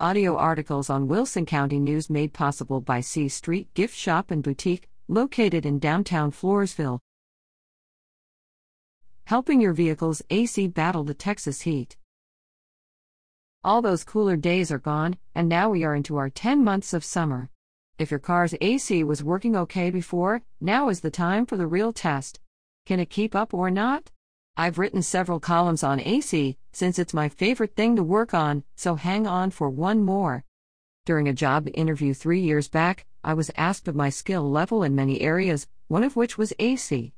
Audio articles on Wilson County News made possible by C Street Gift Shop and Boutique, located in downtown Floresville. Helping your vehicle's AC battle the Texas heat. All those cooler days are gone, and now we are into our 10 months of summer. If your car's AC was working okay before, now is the time for the real test. Can it keep up or not? I've written several columns on AC, since it's my favorite thing to work on, so hang on for one more. During a job interview three years back, I was asked of my skill level in many areas, one of which was AC.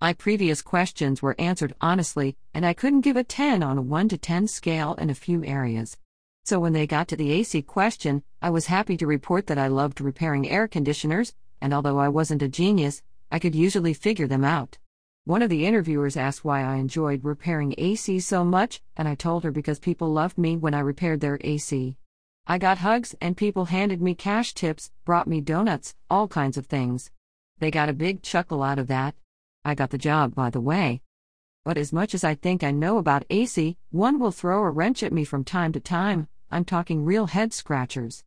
My previous questions were answered honestly, and I couldn't give a 10 on a 1 to 10 scale in a few areas. So when they got to the AC question, I was happy to report that I loved repairing air conditioners, and although I wasn't a genius, I could usually figure them out. One of the interviewers asked why I enjoyed repairing AC so much, and I told her because people loved me when I repaired their AC. I got hugs, and people handed me cash tips, brought me donuts, all kinds of things. They got a big chuckle out of that. I got the job, by the way. But as much as I think I know about AC, one will throw a wrench at me from time to time. I'm talking real head scratchers.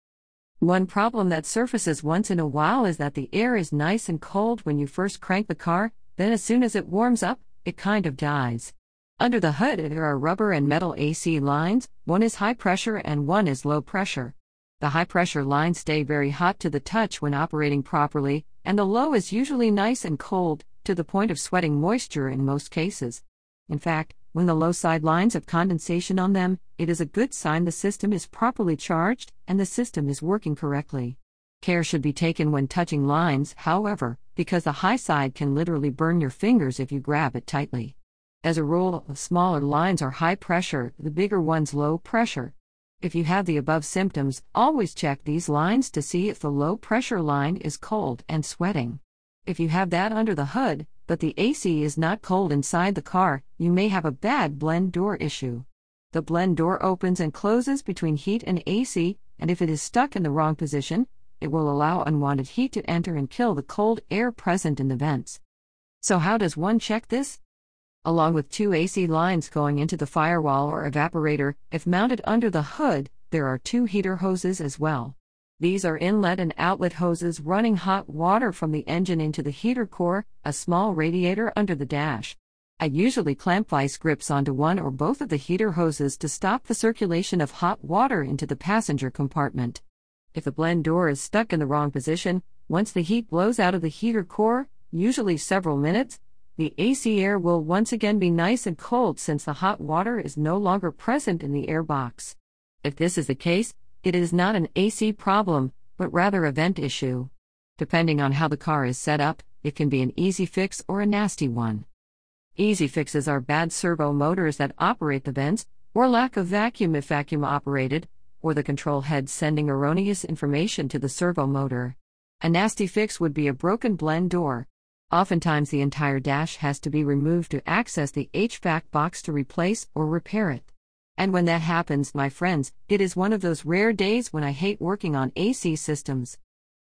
One problem that surfaces once in a while is that the air is nice and cold when you first crank the car, then, as soon as it warms up, it kind of dies. Under the hood, there are rubber and metal AC lines, one is high pressure and one is low pressure. The high pressure lines stay very hot to the touch when operating properly, and the low is usually nice and cold, to the point of sweating moisture in most cases. In fact, when the low side lines have condensation on them, it is a good sign the system is properly charged and the system is working correctly. Care should be taken when touching lines, however, because the high side can literally burn your fingers if you grab it tightly. As a rule, the smaller lines are high pressure, the bigger ones low pressure. If you have the above symptoms, always check these lines to see if the low pressure line is cold and sweating. If you have that under the hood, but the AC is not cold inside the car, you may have a bad blend door issue. The blend door opens and closes between heat and AC, and if it is stuck in the wrong position, it will allow unwanted heat to enter and kill the cold air present in the vents. So, how does one check this? Along with two AC lines going into the firewall or evaporator, if mounted under the hood, there are two heater hoses as well. These are inlet and outlet hoses running hot water from the engine into the heater core, a small radiator under the dash. I usually clamp vice grips onto one or both of the heater hoses to stop the circulation of hot water into the passenger compartment. If the blend door is stuck in the wrong position, once the heat blows out of the heater core, usually several minutes, the AC air will once again be nice and cold since the hot water is no longer present in the air box. If this is the case, it is not an AC problem, but rather a vent issue. Depending on how the car is set up, it can be an easy fix or a nasty one. Easy fixes are bad servo motors that operate the vents, or lack of vacuum if vacuum operated, or the control head sending erroneous information to the servo motor. A nasty fix would be a broken blend door. Oftentimes, the entire dash has to be removed to access the HVAC box to replace or repair it. And when that happens, my friends, it is one of those rare days when I hate working on AC systems.